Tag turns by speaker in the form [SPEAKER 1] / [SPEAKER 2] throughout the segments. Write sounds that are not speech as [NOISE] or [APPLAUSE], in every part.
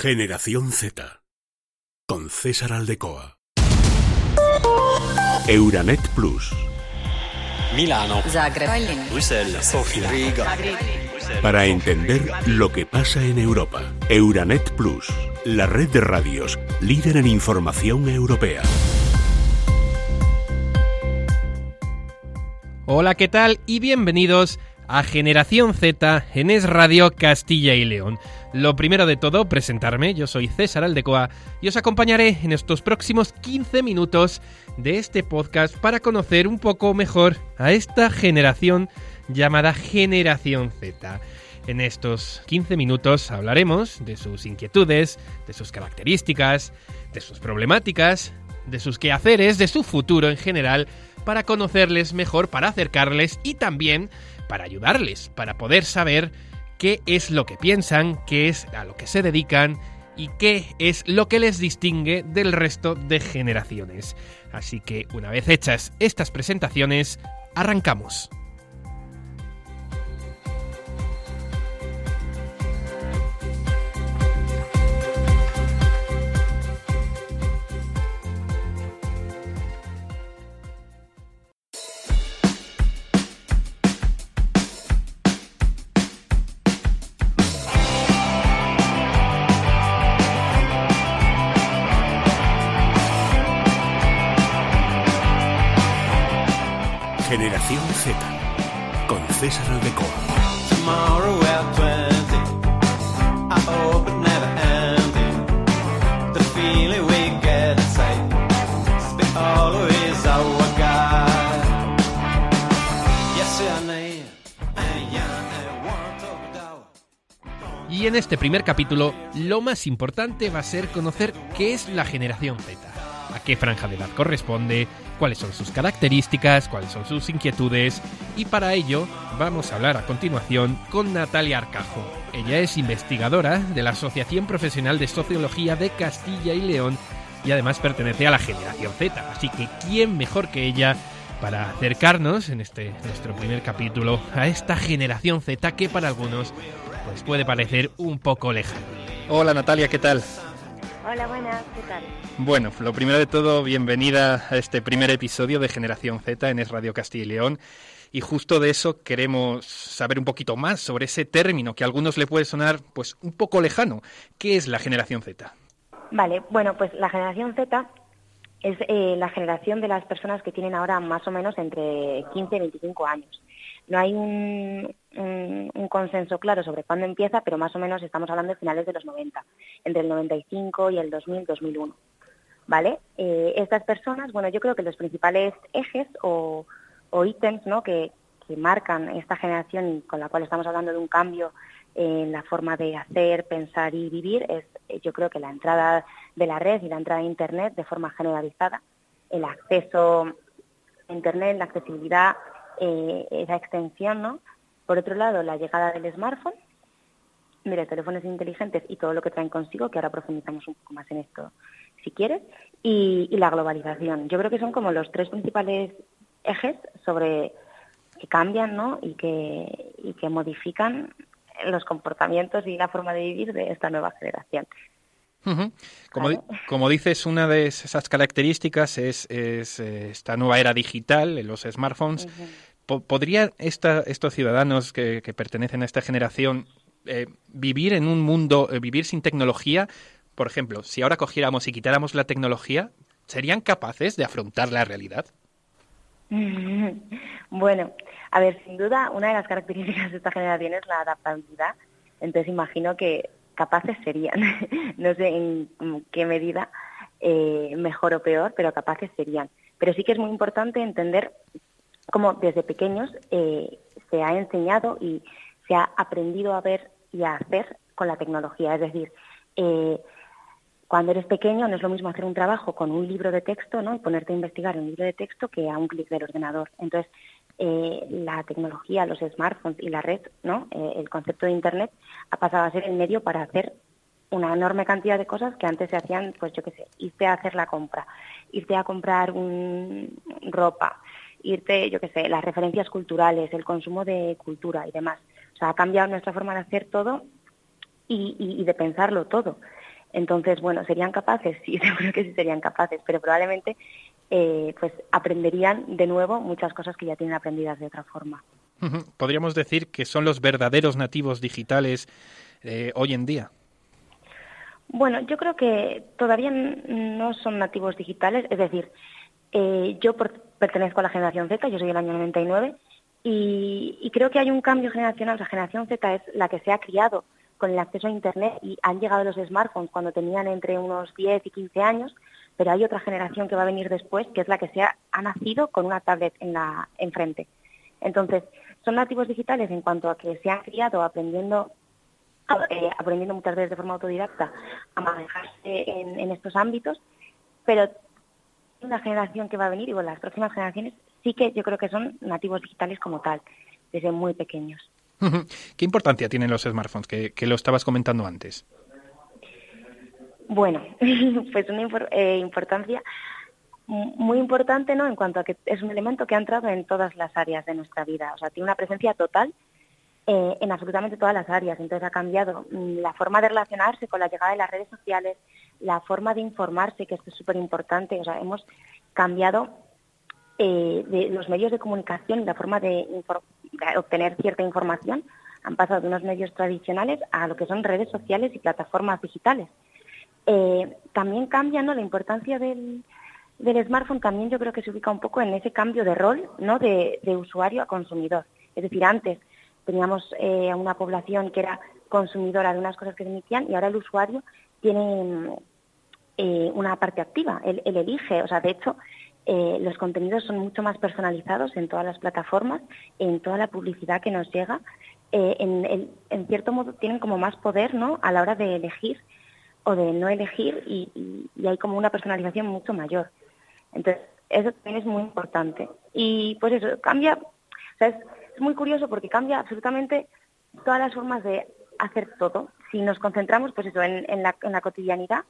[SPEAKER 1] Generación Z. Con César Aldecoa. Euranet Plus.
[SPEAKER 2] Milano,
[SPEAKER 3] Zagreb,
[SPEAKER 2] Bruselas, Sofía, Riga.
[SPEAKER 1] Para entender lo que pasa en Europa. Euranet Plus. La red de radios líder en información europea.
[SPEAKER 4] Hola, ¿qué tal? Y bienvenidos a Generación Z en Es Radio Castilla y León. Lo primero de todo, presentarme. Yo soy César Aldecoa y os acompañaré en estos próximos 15 minutos de este podcast para conocer un poco mejor a esta generación llamada Generación Z. En estos 15 minutos hablaremos de sus inquietudes, de sus características, de sus problemáticas, de sus quehaceres, de su futuro en general, para conocerles mejor, para acercarles y también para ayudarles, para poder saber qué es lo que piensan, qué es a lo que se dedican y qué es lo que les distingue del resto de generaciones. Así que una vez hechas estas presentaciones, arrancamos. Y en este primer capítulo, lo más importante va a ser conocer qué es la generación Z, a qué franja de edad corresponde, cuáles son sus características, cuáles son sus inquietudes, y para ello vamos a hablar a continuación con Natalia Arcajo. Ella es investigadora de la Asociación Profesional de Sociología de Castilla y León y además pertenece a la generación Z, así que ¿quién mejor que ella? Para acercarnos en este nuestro primer capítulo a esta generación Z que para algunos pues puede parecer un poco lejano. Hola Natalia, ¿qué tal?
[SPEAKER 5] Hola, buenas, ¿qué tal?
[SPEAKER 4] Bueno, lo primero de todo, bienvenida a este primer episodio de Generación Z en Es Radio Castilla y León. Y justo de eso queremos saber un poquito más sobre ese término que a algunos le puede sonar pues un poco lejano. ¿Qué es la generación Z?
[SPEAKER 5] Vale, bueno, pues la generación Z es eh, la generación de las personas que tienen ahora más o menos entre 15 y 25 años. No hay un, un, consenso claro sobre cuándo empieza, pero más o menos estamos hablando de finales de los 90, entre el 95 y el 2000-2001. ¿Vale? Eh, estas personas, bueno, yo creo que los principales ejes o, o ítems ¿no? que, que marcan esta generación y con la cual estamos hablando de un cambio en la forma de hacer, pensar y vivir es, eh, yo creo que la entrada de la red y la entrada de Internet de forma generalizada, el acceso a Internet, la accesibilidad, eh, esa extensión, ¿no? Por otro lado, la llegada del smartphone, de los teléfonos inteligentes y todo lo que traen consigo, que ahora profundizamos un poco más en esto, si quieres, y, y la globalización. Yo creo que son como los tres principales ejes sobre que cambian, ¿no? Y que, y que modifican los comportamientos y la forma de vivir de esta nueva generación.
[SPEAKER 4] Como, di- como dices, una de esas características es, es, eh, esta nueva era digital, en los smartphones. Po- ¿Podría esta- estos ciudadanos que, que pertenecen a esta generación eh, vivir en un mundo, eh, vivir sin tecnología? Por ejemplo, si ahora cogiéramos y quitáramos la tecnología, ¿serían capaces de afrontar la realidad? [LAUGHS]
[SPEAKER 5] Bueno, a ver, sin duda, una de las características de esta generación es la adaptabilidad. Entonces imagino que capaces serían. [LAUGHS] no sé en qué medida, eh, mejor o peor, pero capaces serían. Pero sí que es muy importante entender cómo desde pequeños eh, se ha enseñado y se ha aprendido a ver y a hacer con la tecnología. Es decir, eh, cuando eres pequeño no es lo mismo hacer un trabajo con un libro de texto ¿no? y ponerte a investigar un libro de texto que a un clic del ordenador. Entonces, eh, la tecnología, los smartphones y la red, ¿no? Eh, el concepto de Internet ha pasado a ser el medio para hacer una enorme cantidad de cosas que antes se hacían, pues yo qué sé, irte a hacer la compra, irte a comprar un, ropa, irte, yo qué sé, las referencias culturales, el consumo de cultura y demás. O sea, ha cambiado nuestra forma de hacer todo y de pensarlo todo. Entonces, bueno, ¿serían capaces? [LAUGHS] Sí, seguro que sí serían capaces, pero probablemente eh, pues aprenderían de nuevo muchas cosas que ya tienen aprendidas de otra forma.
[SPEAKER 6] Podríamos decir que son los verdaderos nativos digitales eh, hoy en día.
[SPEAKER 5] Bueno, yo creo que todavía no son nativos digitales, es decir, eh, yo por- pertenezco a la generación Z, yo soy del año 99, y, y creo que hay un cambio generacional. La generación Z es la que se ha criado con el acceso a Internet y han llegado los smartphones cuando tenían entre unos 10 y 15 años, pero hay otra generación que va a venir después, que es la que se ha, nacido con una tablet en la enfrente. Entonces, son nativos digitales en cuanto a que se han criado aprendiendo eh, aprendiendo muchas veces de forma autodidacta a manejarse en, en estos ámbitos, pero una generación que va a venir y bueno, las próximas generaciones sí que yo creo que son nativos digitales como tal, desde muy pequeños. [LAUGHS]
[SPEAKER 6] ¿Qué importancia tienen los smartphones? Que, lo estabas comentando antes.
[SPEAKER 5] Bueno, [LAUGHS] pues una eh, importancia mu- muy importante, ¿no? En cuanto a que es un elemento que ha entrado en todas las áreas de nuestra vida, o sea, tiene una presencia total eh, en absolutamente todas las áreas. Entonces ha cambiado mm, la forma de relacionarse con la llegada de las redes sociales, la forma de informarse, que esto es súper importante. O sea, hemos cambiado eh, de los medios de comunicación y la forma de obtener cierta información. Han pasado de unos medios tradicionales a lo que son redes sociales y plataformas digitales. Eh, también cambia ¿no? la importancia del, del smartphone, también yo creo que se ubica un poco en ese cambio de rol ¿no? de, usuario a consumidor. Es decir, antes teníamos eh, una población que era consumidora de unas cosas que se emitían y ahora el usuario tiene mm, eh, una parte activa, él elige, o sea, de hecho, eh, los contenidos son mucho más personalizados en todas las plataformas, en toda la publicidad que nos llega, eh, en, en- en cierto modo tienen como más poder, ¿no?, a la hora de elegir o de no elegir y, hay como una personalización mucho mayor. Entonces, eso también es muy importante. Y pues eso, cambia, o sea, es, muy curioso porque cambia absolutamente todas las formas de hacer todo. Si nos concentramos, pues eso, en la, en la cotidianidad,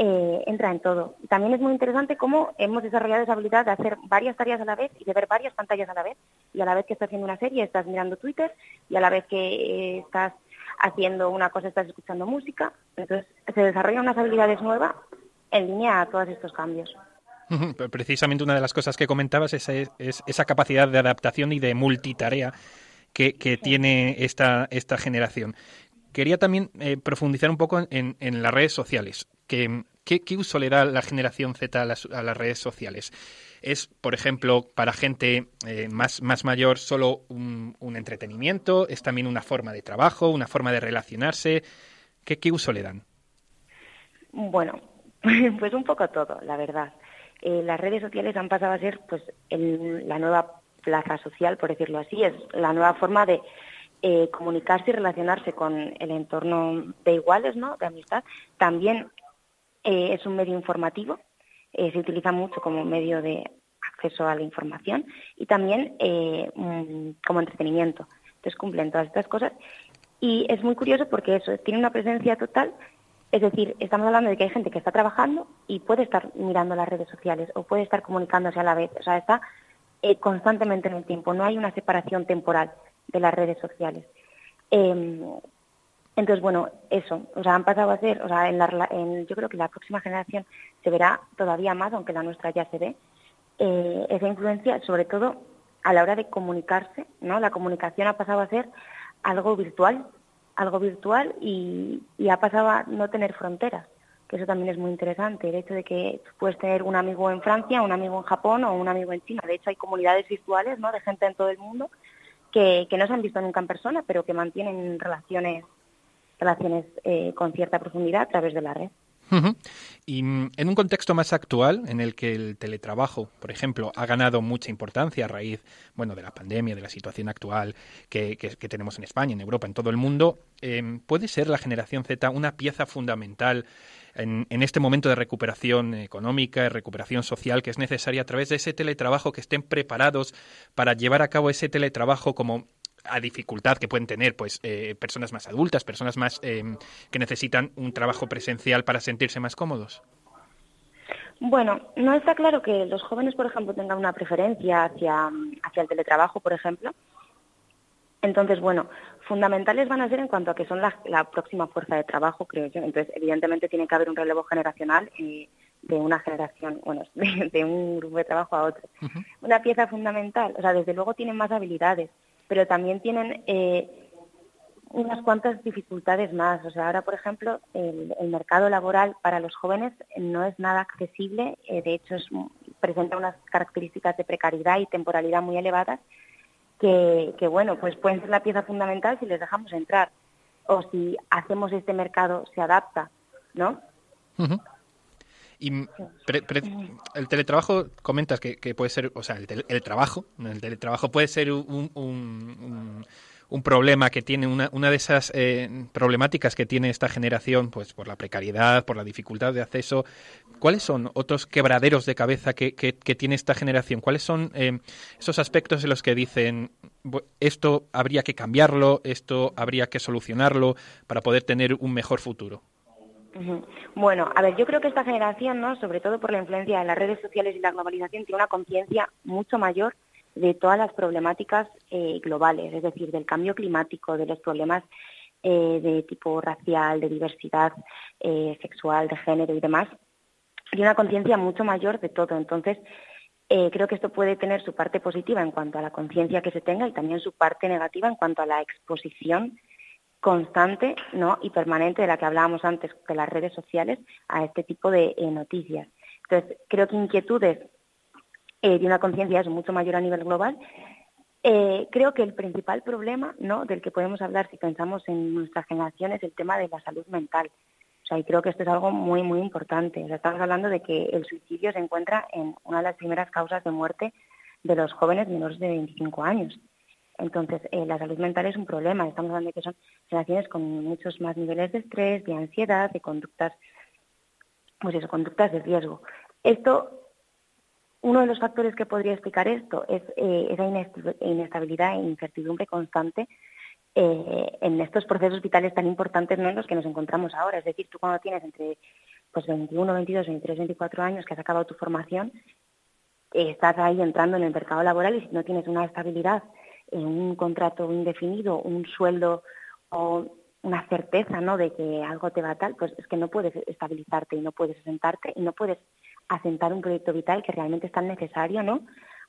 [SPEAKER 5] eh, entra en todo. También es muy interesante cómo hemos desarrollado esa habilidad de hacer varias tareas a la vez y de ver varias pantallas a la vez. Y a la vez que estás haciendo una serie estás mirando Twitter y a la vez que eh, estás haciendo una cosa estás escuchando música. Entonces se desarrollan unas habilidades nuevas en línea a todos estos cambios.
[SPEAKER 6] Precisamente una de las cosas que comentabas es, es esa capacidad de adaptación y de multitarea que, que tiene esta, esta generación. Quería también eh, profundizar un poco en, en las redes sociales. Que, ¿qué, qué uso le da la generación Z a las, a las redes sociales? ¿Es, por ejemplo, para gente eh, más, más mayor solo un, entretenimiento? ¿Es también una forma de trabajo, una forma de relacionarse? ¿Qué, qué uso le dan?
[SPEAKER 5] Bueno, [LAUGHS] pues un poco todo, la verdad. Eh, las redes sociales han pasado a ser pues el- la nueva plaza social, por decirlo así, es la nueva forma de eh, comunicarse y relacionarse con el entorno de iguales, ¿no? De amistad. También eh, es un medio informativo, eh, se utiliza mucho como medio de acceso a la información y también eh, como entretenimiento. Entonces cumplen todas estas cosas y es muy curioso porque eso tiene una presencia total. Es decir, estamos hablando de que hay gente que está trabajando y puede estar mirando las redes sociales o puede estar comunicándose a la vez. O sea, está constantemente en el tiempo. No hay una separación temporal de las redes sociales. Eh, entonces, bueno, eso, o sea, han pasado a ser, o sea, en la, en- yo creo que la próxima generación se verá todavía más, aunque la nuestra ya se ve, eh, esa influencia, sobre todo a la hora de comunicarse, ¿no? La comunicación ha pasado a ser algo virtual, algo virtual y, y ha pasado a no tener fronteras, que eso también es muy interesante, el hecho de que puedes tener un amigo en Francia, un amigo en Japón o un amigo en China. De hecho, hay comunidades virtuales, ¿no? De gente en todo el mundo que, que no se han visto nunca en persona, pero que mantienen relaciones relaciones eh, con cierta profundidad a través de la red.
[SPEAKER 6] Y mm, en un contexto más actual, en el que el teletrabajo, por ejemplo, ha ganado mucha importancia a raíz, bueno, de la pandemia, de la situación actual que, que- que tenemos en España, en Europa, en todo el mundo, eh, ¿puede ser la generación Z una pieza fundamental en, en este momento de recuperación económica y recuperación social que es necesaria a través de ese teletrabajo, que estén preparados para llevar a cabo ese teletrabajo como a dificultad que pueden tener pues eh, personas más adultas, personas más eh, que necesitan un trabajo presencial para sentirse más cómodos?
[SPEAKER 5] Bueno, no está claro que los jóvenes, por ejemplo, tengan una preferencia hacia, hacia el teletrabajo, por ejemplo. Entonces, bueno, fundamentales van a ser en cuanto a que son la, la próxima fuerza de trabajo, creo yo. Entonces, evidentemente tiene que haber un relevo generacional eh, de una generación, bueno, [LAUGHS] de, de un grupo de trabajo a otro. Una pieza fundamental, o sea, desde luego tienen más habilidades, pero también tienen eh, unas cuantas dificultades más. O sea, ahora, por ejemplo, el, mercado laboral para los jóvenes no es nada accesible, eh, de hecho, es, presenta unas características de precariedad y temporalidad muy elevadas que, bueno, pues pueden ser la pieza fundamental si les dejamos entrar o si hacemos este mercado se adapta, ¿no?
[SPEAKER 6] Y pre- pre- el teletrabajo, comentas que, que puede ser, o sea, el, trabajo, el teletrabajo puede ser un, un- un- un problema que tiene, una, una de esas eh, problemáticas que tiene esta generación, pues por la precariedad, por la dificultad de acceso. ¿Cuáles son otros quebraderos de cabeza que, que- que tiene esta generación? ¿Cuáles son eh, esos aspectos en los que dicen, "Bu- esto habría que cambiarlo, esto habría que solucionarlo para poder tener un mejor futuro?
[SPEAKER 5] Bueno, a ver, yo creo que esta generación, ¿no? sobre todo por la influencia de las redes sociales y la globalización, tiene una conciencia mucho mayor de todas las problemáticas eh, globales, es decir, del cambio climático, de los problemas eh, de tipo racial, de diversidad eh, sexual, de género y demás. Tiene una conciencia mucho mayor de todo. Entonces, creo que esto puede tener su parte positiva en cuanto a la conciencia que se tenga y también su parte negativa en cuanto a la exposición constante ¿no? y permanente de la que hablábamos antes de las redes sociales a este tipo de eh, noticias. Entonces, creo que inquietudes eh, de una conciencia es mucho mayor a nivel global. Eh, creo que el principal problema ¿no? del que podemos hablar si pensamos en nuestra generación es el tema de la salud mental. O sea, y creo que esto es algo muy, muy importante. O sea, estamos hablando de que el suicidio se encuentra en una de las primeras causas de muerte de los jóvenes menores de 25 años. Entonces, eh, la salud mental es un problema. Estamos hablando de que son generaciones con muchos más niveles de estrés, de ansiedad, de conductas, pues eso, conductas de riesgo. Esto, uno de los factores que podría explicar esto es eh, esa inest- inestabilidad e incertidumbre constante eh, en estos procesos vitales tan importantes ¿no? los que nos encontramos ahora. Es decir, tú cuando tienes entre pues 21, 22, 23, 24 años que has acabado tu formación, estás ahí entrando en el mercado laboral y si no tienes una estabilidad, un contrato indefinido, un sueldo o una certeza ¿no? de que algo te va tal, pues es que no puedes estabilizarte y no puedes asentarte y no puedes asentar un proyecto vital que realmente es tan necesario ¿no?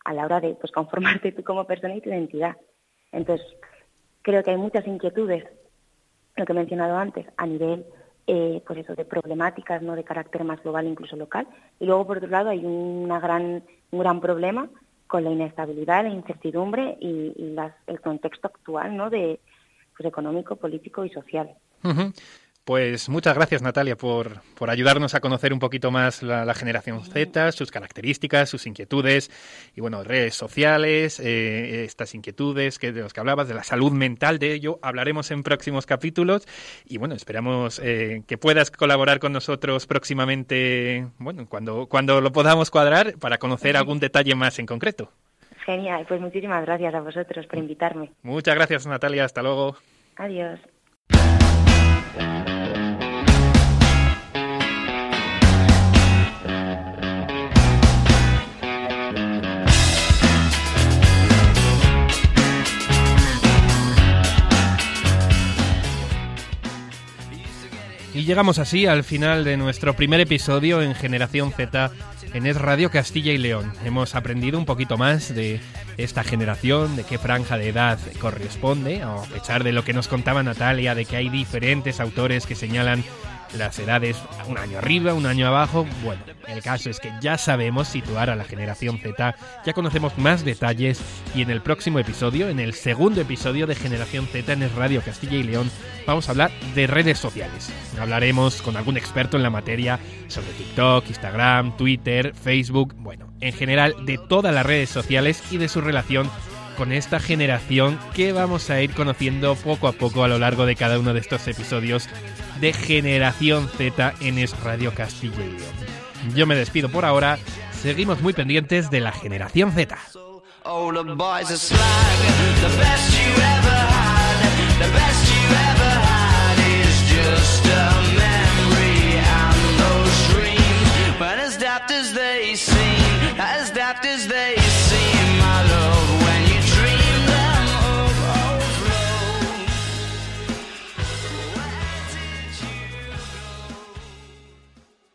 [SPEAKER 5] a la hora de pues, conformarte tú como persona y tu identidad. Entonces, creo que hay muchas inquietudes, lo que he mencionado antes, a nivel eh, pues eso, de problemáticas ¿no? de carácter más global, incluso local. Y luego, por otro lado, hay una gran, un gran problema con la inestabilidad, la incertidumbre y, las, el contexto actual ¿no? de, pues, económico, político y social.
[SPEAKER 6] Pues muchas gracias Natalia por, por ayudarnos a conocer un poquito más la, la generación Z, sus características, sus inquietudes y bueno, redes sociales, eh, estas inquietudes que de los que hablabas, de la salud mental, de ello hablaremos en próximos capítulos y bueno, esperamos eh, que puedas colaborar con nosotros próximamente, bueno, cuando, cuando lo podamos cuadrar para conocer algún detalle más en concreto.
[SPEAKER 5] Genial, pues muchísimas gracias a vosotros por invitarme.
[SPEAKER 6] Muchas gracias Natalia, hasta luego.
[SPEAKER 5] Adiós.
[SPEAKER 6] Llegamos así al final de nuestro primer episodio en Generación Z en Es Radio Castilla y León. Hemos aprendido un poquito más de esta generación, de qué franja de edad corresponde, a pesar de lo que nos contaba Natalia, de que hay diferentes autores que señalan las edades un año arriba, un año abajo. Bueno, el caso es que ya sabemos situar a la generación Z, ya conocemos más detalles y en el próximo episodio, en el segundo episodio de Generación Z en Es Radio Castilla y León, vamos a hablar de redes sociales. Hablaremos con algún experto en la materia sobre TikTok, Instagram, Twitter, Facebook, bueno, en general de todas las redes sociales y de su relación con esta generación que vamos a ir conociendo poco a poco a lo largo de cada uno de estos episodios de Generación Z en Es Radio Castilla y León. Yo me despido por ahora, seguimos muy pendientes de la Generación Z.